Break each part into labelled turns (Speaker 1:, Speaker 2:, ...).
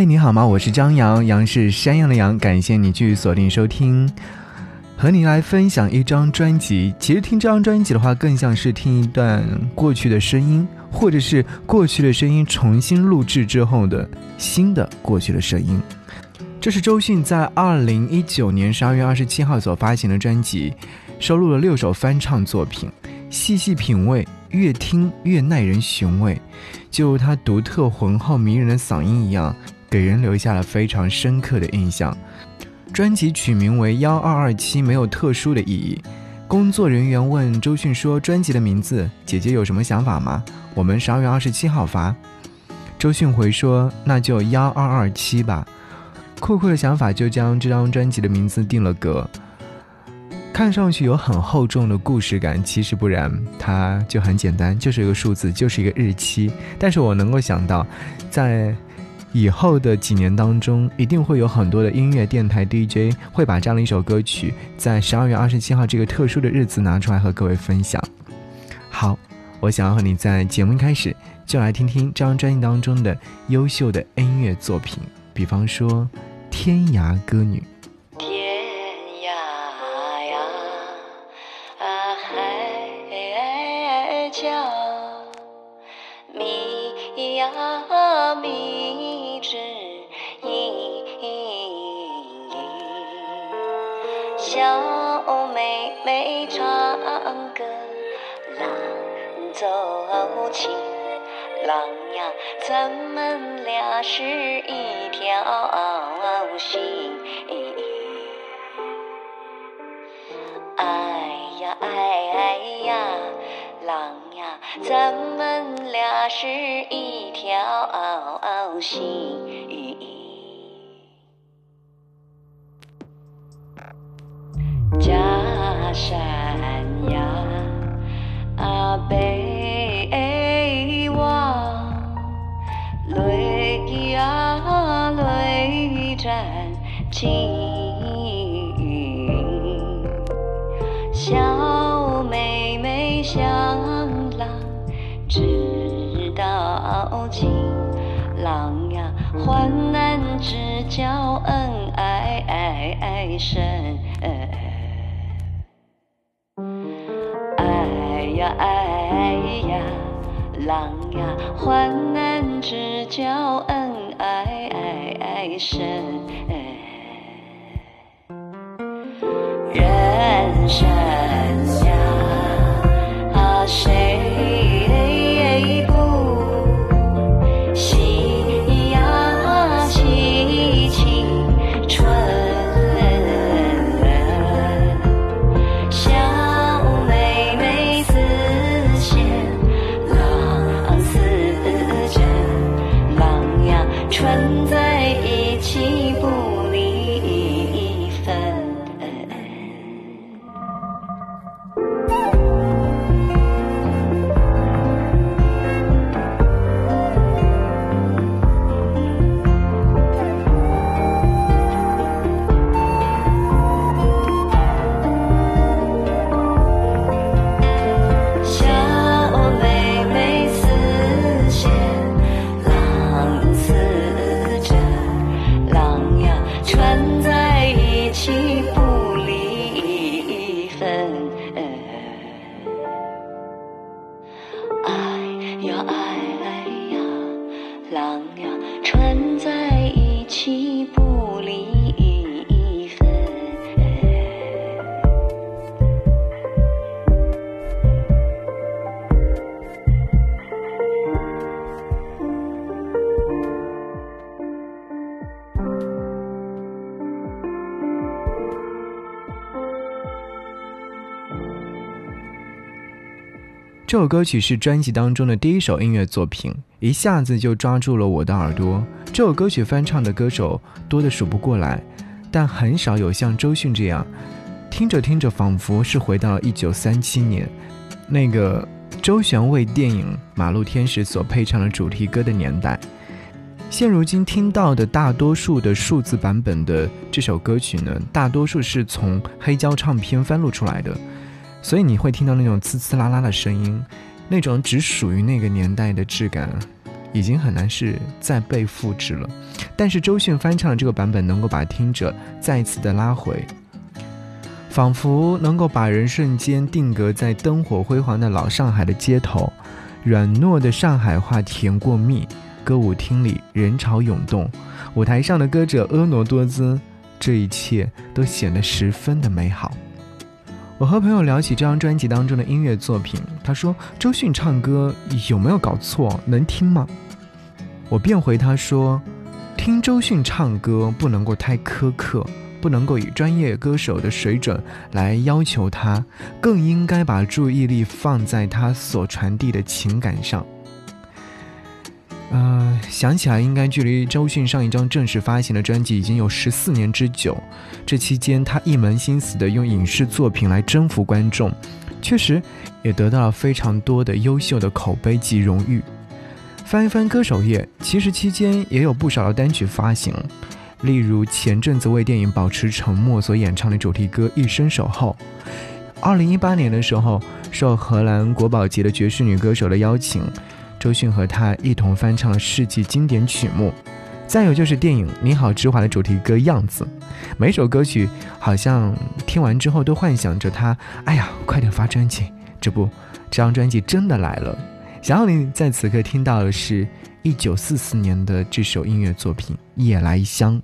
Speaker 1: 嘿，你好吗？我是张扬，杨是山羊的羊。感谢你继续锁定收听，和你来分享一张专辑。其实听这张专辑的话，更像是听一段过去的声音，或者是过去的声音重新录制之后的新的过去的声音。这是周迅在二零一九年十二月二十七号所发行的专辑，收录了六首翻唱作品，细细品味，越听越耐人寻味。就如他独特浑厚迷人的嗓音一样，给人留下了非常深刻的印象。专辑取名为幺二二七，没有特殊的意义。工作人员问周迅说：“专辑的名字，姐姐有什么想法吗？”我们十二月二十七号发。周迅回说：“那就幺二二七吧。”酷酷的想法就将这张专辑的名字定了格，看上去有很厚重的故事感，其实不然，它就很简单，就是一个数字，就是一个日期。但是我能够想到，在以后的几年当中，一定会有很多的音乐电台 DJ 会把这样的一首歌曲，在十二月二十七号这个特殊的日子拿出来和各位分享。好，我想要和你在节目一开始就来听听这张专辑当中的优秀的音乐作品，比方说。天涯歌女，
Speaker 2: 奏琴。郎呀，咱们俩是一条心。哎呀哎呀，郎呀，咱们俩是一条心。假山呀，啊北。情，小妹妹向郎知道情，郎呀患难知交恩爱深，哎呀哎呀，郎呀患难知交恩爱深。山下啊谁爱。
Speaker 1: 这首歌曲是专辑当中的第一首音乐作品，一下子就抓住了我的耳朵。这首歌曲翻唱的歌手多得数不过来，但很少有像周迅这样，听着听着仿佛是回到了一九三七年，那个周璇为电影《马路天使》所配唱的主题歌的年代。现如今听到的大多数的数字版本的这首歌曲呢，大多数是从黑胶唱片翻录出来的。所以你会听到那种呲呲啦啦的声音，那种只属于那个年代的质感，已经很难是再被复制了。但是周迅翻唱的这个版本，能够把听者再次的拉回，仿佛能够把人瞬间定格在灯火辉煌的老上海的街头，软糯的上海话甜过蜜，歌舞厅里人潮涌动，舞台上的歌者婀娜多姿，这一切都显得十分的美好。我和朋友聊起这张专辑当中的音乐作品，他说：“周迅唱歌有没有搞错？能听吗？”我便回他说。听周迅唱歌不能够太苛刻，不能够以专业歌手的水准来要求他，更应该把注意力放在他所传递的情感上。呃，想起来应该距离周迅上一张正式发行的专辑已经有十四年之久，这期间他一门心思的用影视作品来征服观众，确实也得到了非常多的优秀的口碑及荣誉。翻一翻歌手页，其实期间也有不少的单曲发行，例如前阵子为电影《保持沉默》所演唱的主题歌《一生守候》。二零一八年的时候，受荷兰国宝级的爵士女歌手的邀请，周迅和他一同翻唱了世纪经典曲目。再有就是电影《你好，之华》的主题歌《样子》，每首歌曲好像听完之后都幻想着他，哎呀，快点发专辑！这不，这张专辑真的来了。想要你在此刻听到的是一九四四年的这首音乐作品《夜来香》。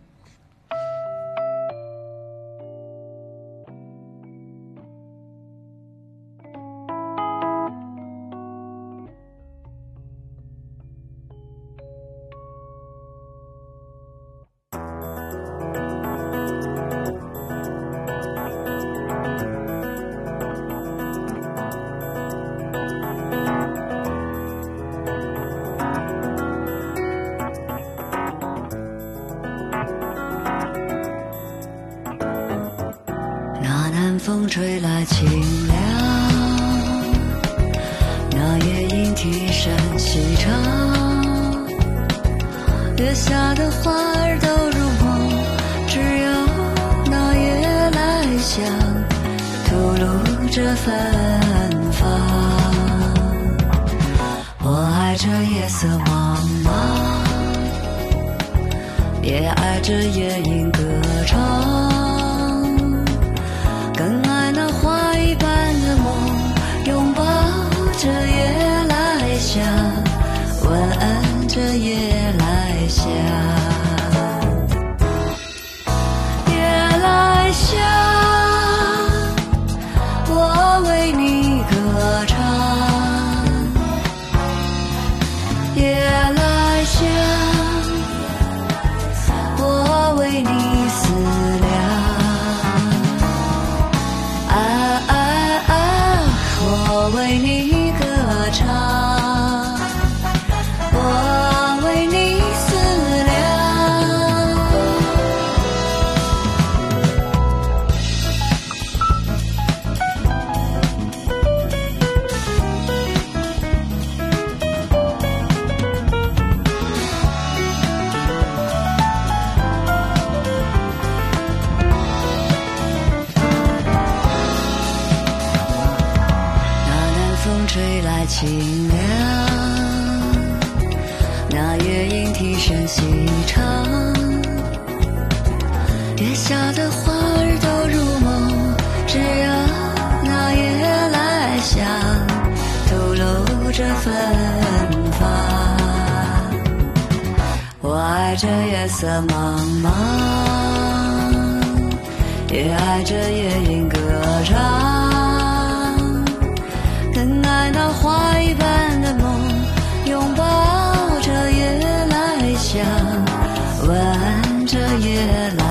Speaker 2: 夜莺啼声细唱，月下的花儿都入梦，只有那夜来香吐露着芬芳。我爱这夜色茫茫，也爱这夜莺歌唱。更爱那花一般的梦，着夜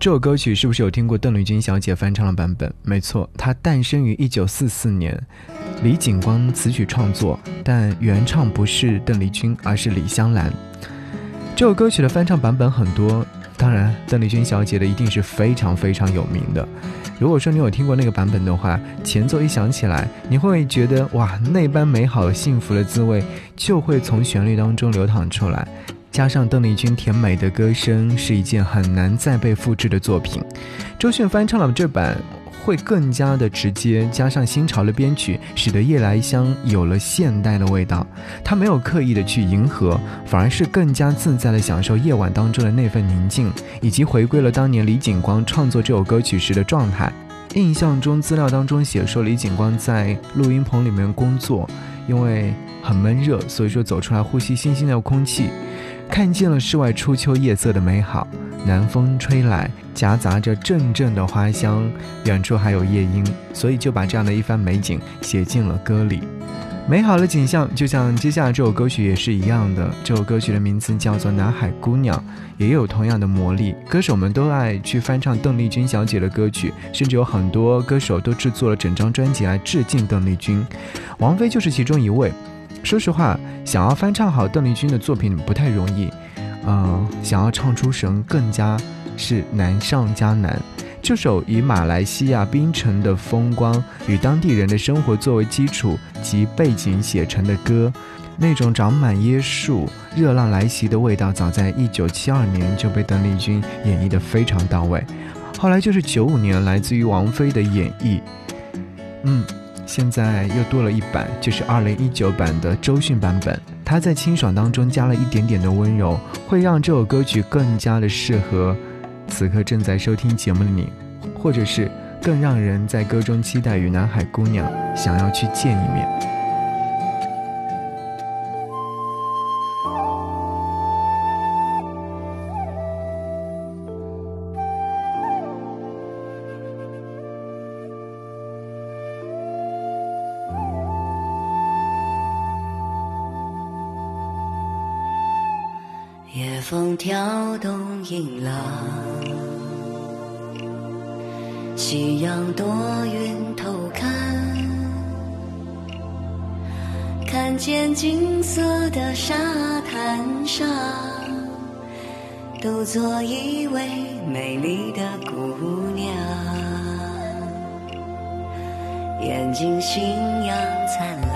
Speaker 1: 这首歌曲是不是有听过邓丽君小姐翻唱的版本？没错，它诞生于一九四四年，李景光词曲创作，但原唱不是邓丽君，而是李香兰。这首歌曲的翻唱版本很多，当然邓丽君小姐的一定是非常非常有名的。如果说你有听过那个版本的话，前奏一响起来，你会觉得哇，那般美好幸福的滋味就会从旋律当中流淌出来。加上邓丽君甜美的歌声，是一件很难再被复制的作品。周迅翻唱了这版，会更加的直接，加上新潮的编曲，使得《夜来香》有了现代的味道。她没有刻意的去迎合，反而是更加自在的享受夜晚当中的那份宁静，以及回归了当年李景光创作这首歌曲时的状态。印象中资料当中写说，李景光在录音棚里面工作，因为很闷热，所以说走出来呼吸新鲜的空气。看见了世外初秋夜色的美好，南风吹来，夹杂着阵阵的花香，远处还有夜莺，所以就把这样的一番美景写进了歌里。美好的景象，就像接下来这首歌曲也是一样的。这首歌曲的名字叫做《南海姑娘》，也有同样的魔力。歌手们都爱去翻唱邓丽君小姐的歌曲，甚至有很多歌手都制作了整张专辑来致敬邓丽君。王菲就是其中一位。说实话，想要翻唱好邓丽君的作品不太容易，嗯，想要唱出神更加是难上加难。这首以马来西亚槟城的风光与当地人的生活作为基础及背景写成的歌，那种长满椰树、热浪来袭的味道，早在一九七二年就被邓丽君演绎得非常到位。后来就是九五年来自于王菲的演绎，嗯。现在又多了一版，就是二零一九版的周迅版本。她在清爽当中加了一点点的温柔，会让这首歌曲更加的适合此刻正在收听节目的你，或者是更让人在歌中期待与南海姑娘想要去见一面。
Speaker 2: 风挑动银浪，夕阳多云偷看，看见金色的沙滩上，独坐一位美丽的姑娘，眼睛星样灿烂。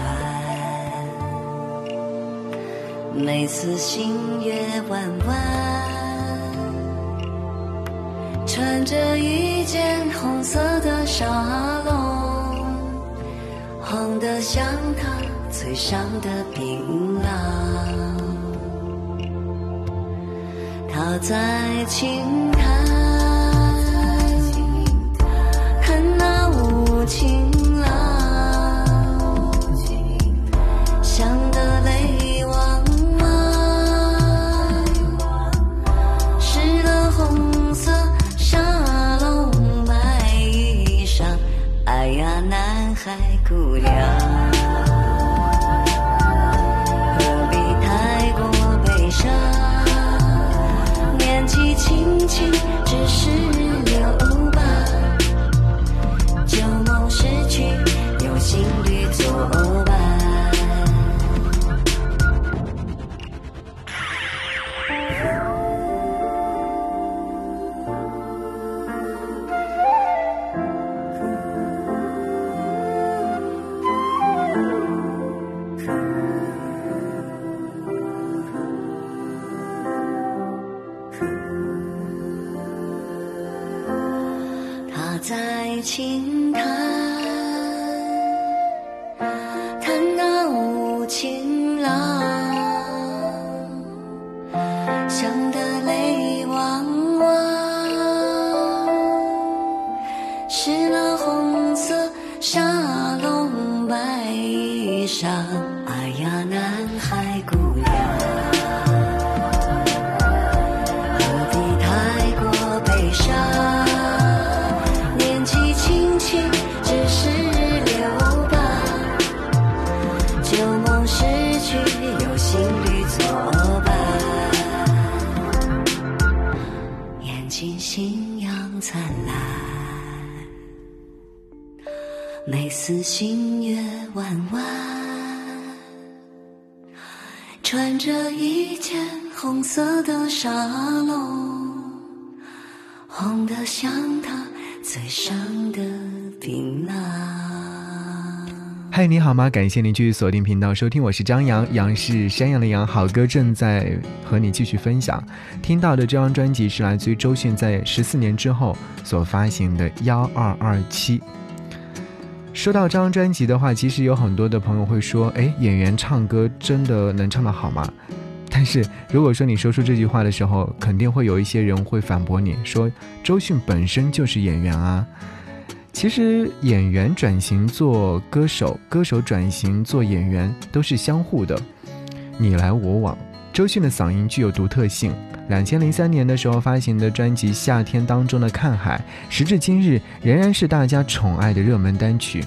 Speaker 2: 每次星月弯弯，穿着一件红色的纱笼，红得像她嘴上的槟榔。她在轻叹，轻叹，叹色的纱笼，红的像他嘴上的槟榔。
Speaker 1: 嗨，你好吗？感谢您继续锁定频道收听，我是张扬，杨是山羊的羊。好歌正在和你继续分享。听到的这张专辑是来自于周迅在十四年之后所发行的《幺二二七》。说到这张专辑的话，其实有很多的朋友会说：“哎，演员唱歌真的能唱得好吗？”但是如果说你说出这句话的时候，肯定会有一些人会反驳你说：“周迅本身就是演员啊。”其实演员转型做歌手，歌手转型做演员都是相互的，你来我往。周迅的嗓音具有独特性，两千零三年的时候发行的专辑《夏天当中的看海》，时至今日仍然是大家宠爱的热门单曲。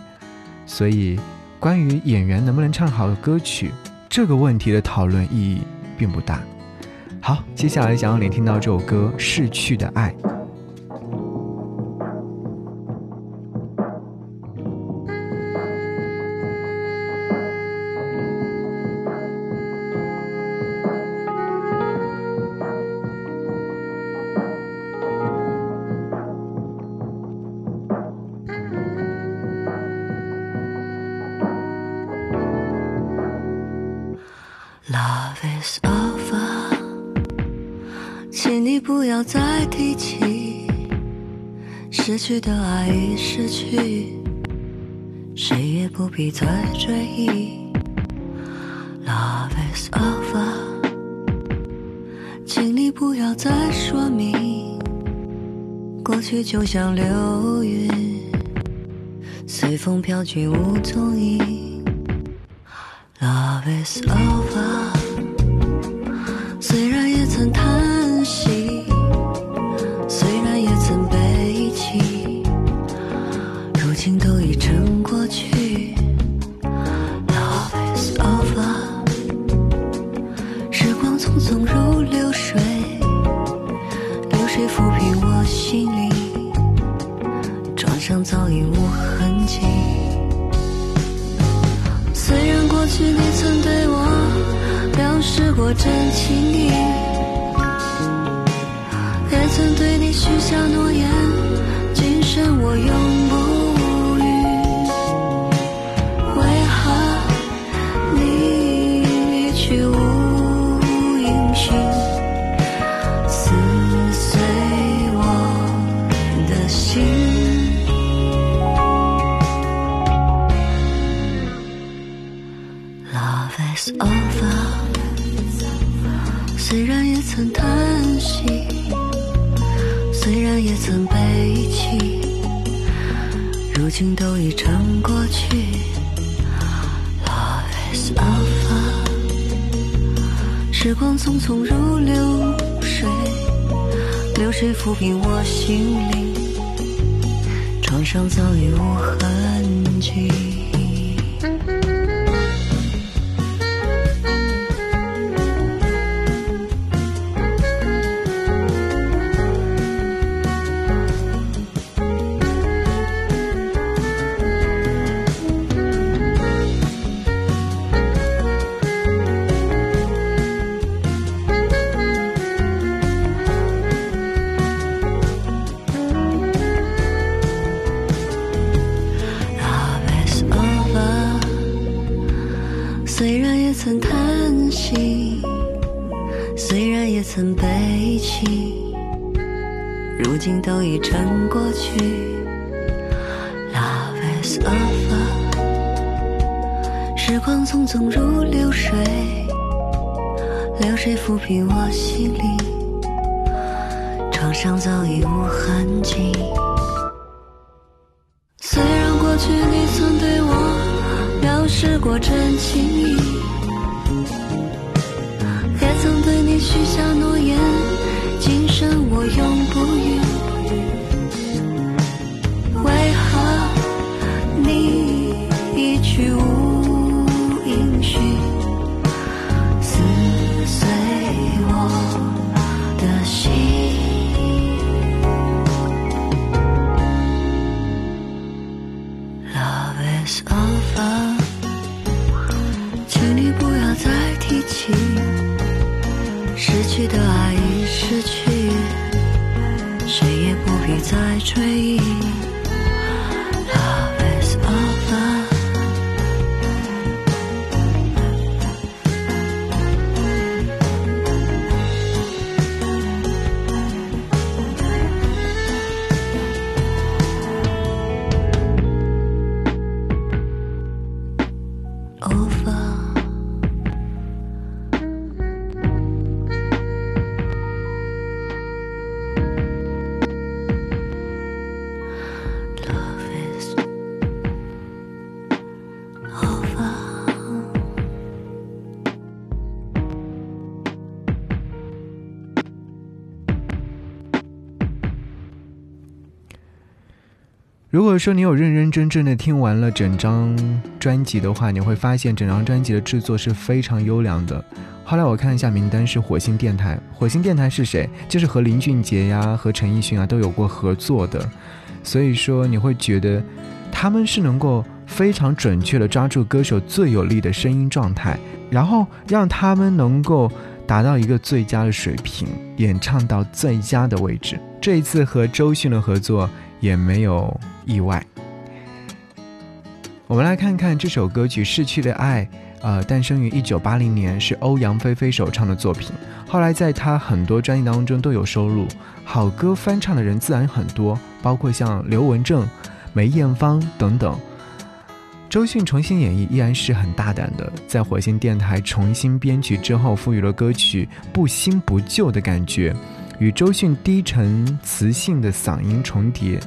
Speaker 1: 所以，关于演员能不能唱好歌曲这个问题的讨论意义并不大。好，接下来想要你听到这首歌《逝去的爱》。
Speaker 2: 别再追忆。Love is over，请你不要再说明，过去就像流云，随风飘去无踪影。Love is over，虽然也曾叹息，虽然也曾悲泣，如今都已成过去。Love is 时光匆匆如流水，流水抚平我心灵，创伤早已无痕迹。曾叹息，虽然也曾悲泣，如今都已成过去。Love is over，时光匆匆如流水，流水抚平我心灵，创伤早已无痕迹。在
Speaker 1: 果说你有认认真真的听完了整张专辑的话，你会发现整张专辑的制作是非常优良的。后来我看一下名单，是火星电台。火星电台是谁？就是和林俊杰呀、和陈奕迅啊都有过合作的。所以说你会觉得他们是能够非常准确的抓住歌手最有力的声音状态，然后让他们能够达到一个最佳的水平，演唱到最佳的位置。这一次和周迅的合作也没有意外。我们来看看这首歌曲《逝去的爱》，呃，诞生于一九八零年，是欧阳菲菲首唱的作品。后来在她很多专辑当中都有收录。好歌翻唱的人自然很多，包括像刘文正、梅艳芳等等。周迅重新演绎依然是很大胆的，在火星电台重新编曲之后，赋予了歌曲不新不旧的感觉，与周迅低沉磁性的嗓音重叠，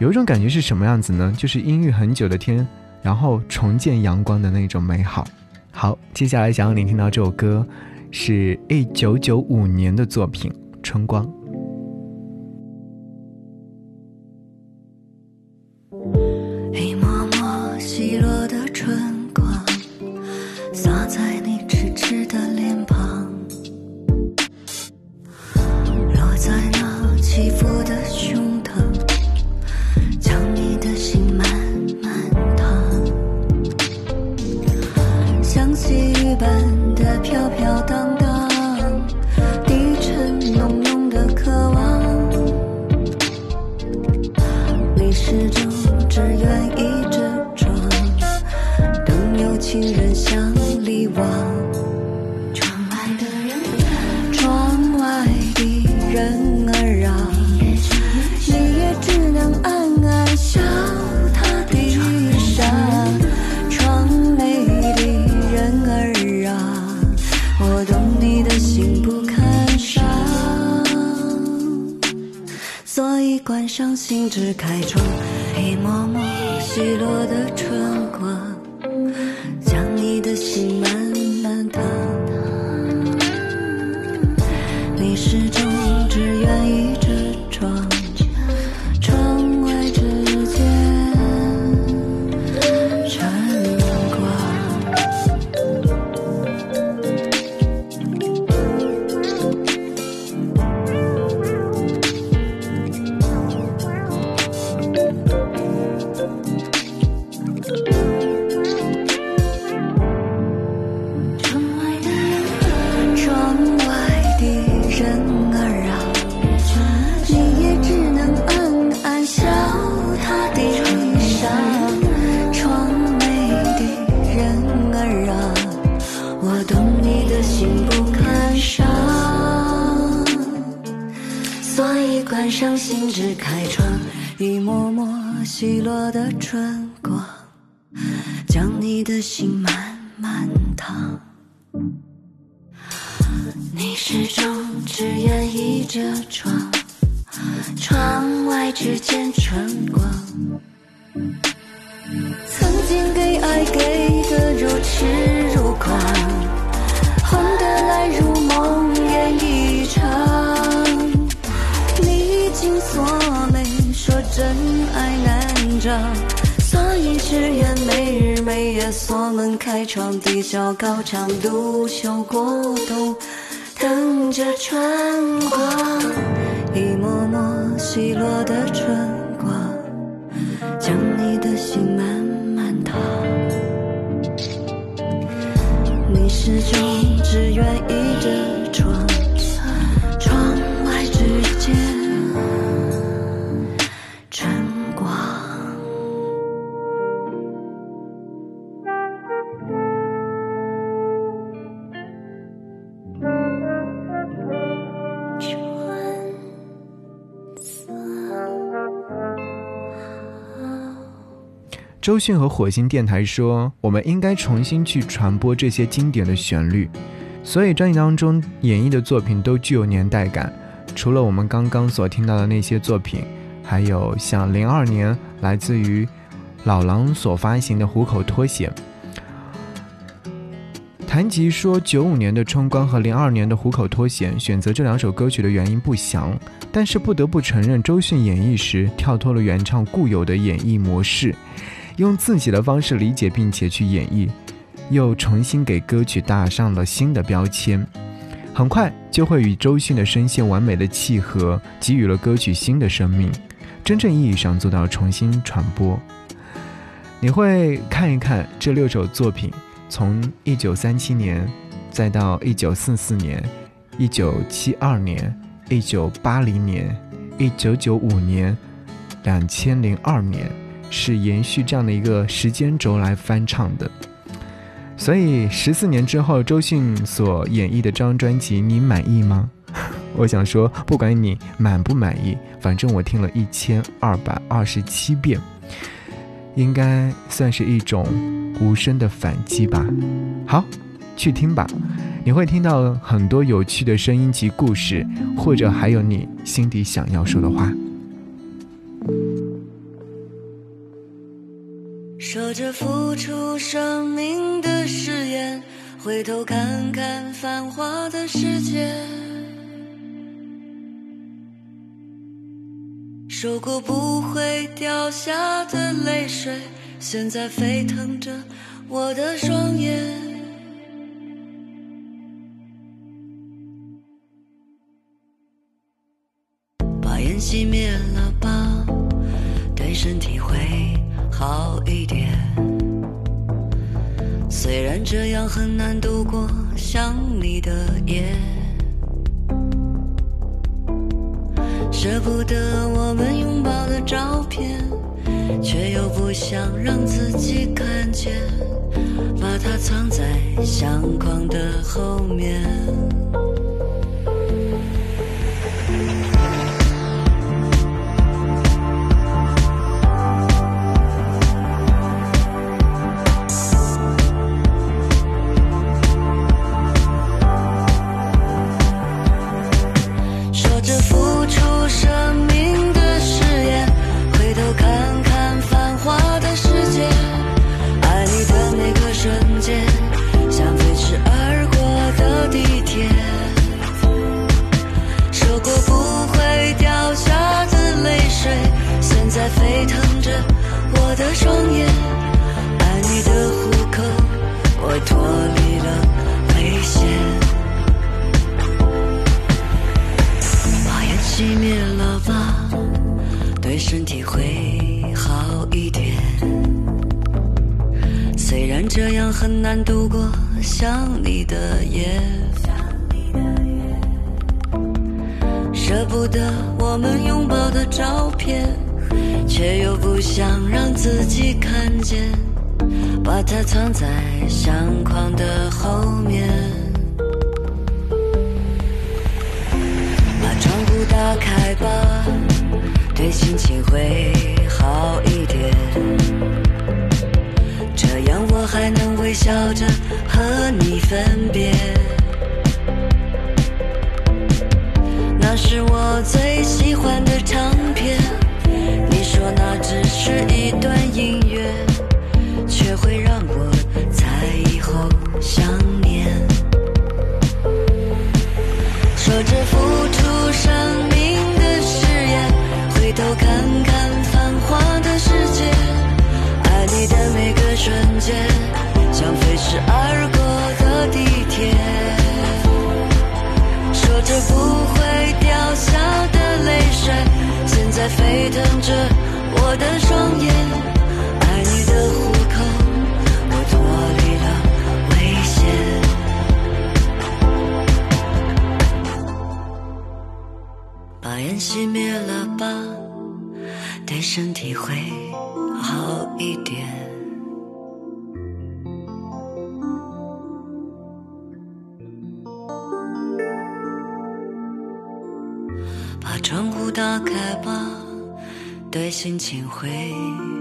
Speaker 1: 有一种感觉是什么样子呢？就是阴郁很久的天，然后重见阳光的那种美好。好，接下来想要你听到这首歌，是一九九五年的作品《春光》。
Speaker 2: 只开窗，一抹抹稀落的只开窗，一抹抹稀落的春光，将你的心慢慢烫。你始终只愿意着窗，窗外只见春光。曾经给爱给的如痴如狂，真爱难找，所以只愿每日每夜锁门开窗，低笑高唱，独秀过冬，等着春光，一抹抹稀落的春光，将你的心慢慢烫。你始终只愿
Speaker 1: 周迅和火星电台说：“我们应该重新去传播这些经典的旋律。”所以专辑当中演绎的作品都具有年代感。除了我们刚刚所听到的那些作品，还有像零二年来自于老狼所发行的《虎口脱险》。谭吉说，九五年的《春光》和零二年的《虎口脱险》，选择这两首歌曲的原因不详，但是不得不承认，周迅演绎时跳脱了原唱固有的演绎模式，用自己的方式理解并且去演绎，又重新给歌曲打上了新的标签。很快就会与周迅的声线完美的契合，给予了歌曲新的生命，真正意义上做到重新传播。你会看一看这六首作品，从一九三七年，再到一九四四年、一九七二年、一九八零年、一九九五年、两千零二年，是延续这样的一个时间轴来翻唱的。所以十四年之后，周迅所演绎的这张专辑，你满意吗？我想说，不管你满不满意，反正我听了一千二百二十七遍，应该算是一种无声的反击吧。好，去听吧，你会听到很多有趣的声音及故事，或者还有你心底想要说的话。
Speaker 2: 着付出生命的誓言，回头看看繁华的世界，说过不会掉下的泪水，现在沸腾着我的双眼。把烟熄灭了吧，对身体会。好一点，虽然这样很难度过想你的夜，舍不得我们拥抱的照片，却又不想让自己看见，把它藏在相框的后面。虽然这样很难度过想你的夜，舍不得我们拥抱的照片，却又不想让自己看见，把它藏在相框的后面。把窗户打开吧，对心情会好一点。让我还能微笑着和你分别，那是我最喜欢的唱片。你说那只是一段音乐，却会让我在以后想念。说着付出生命的誓言，回头看看繁华的世界，心情会。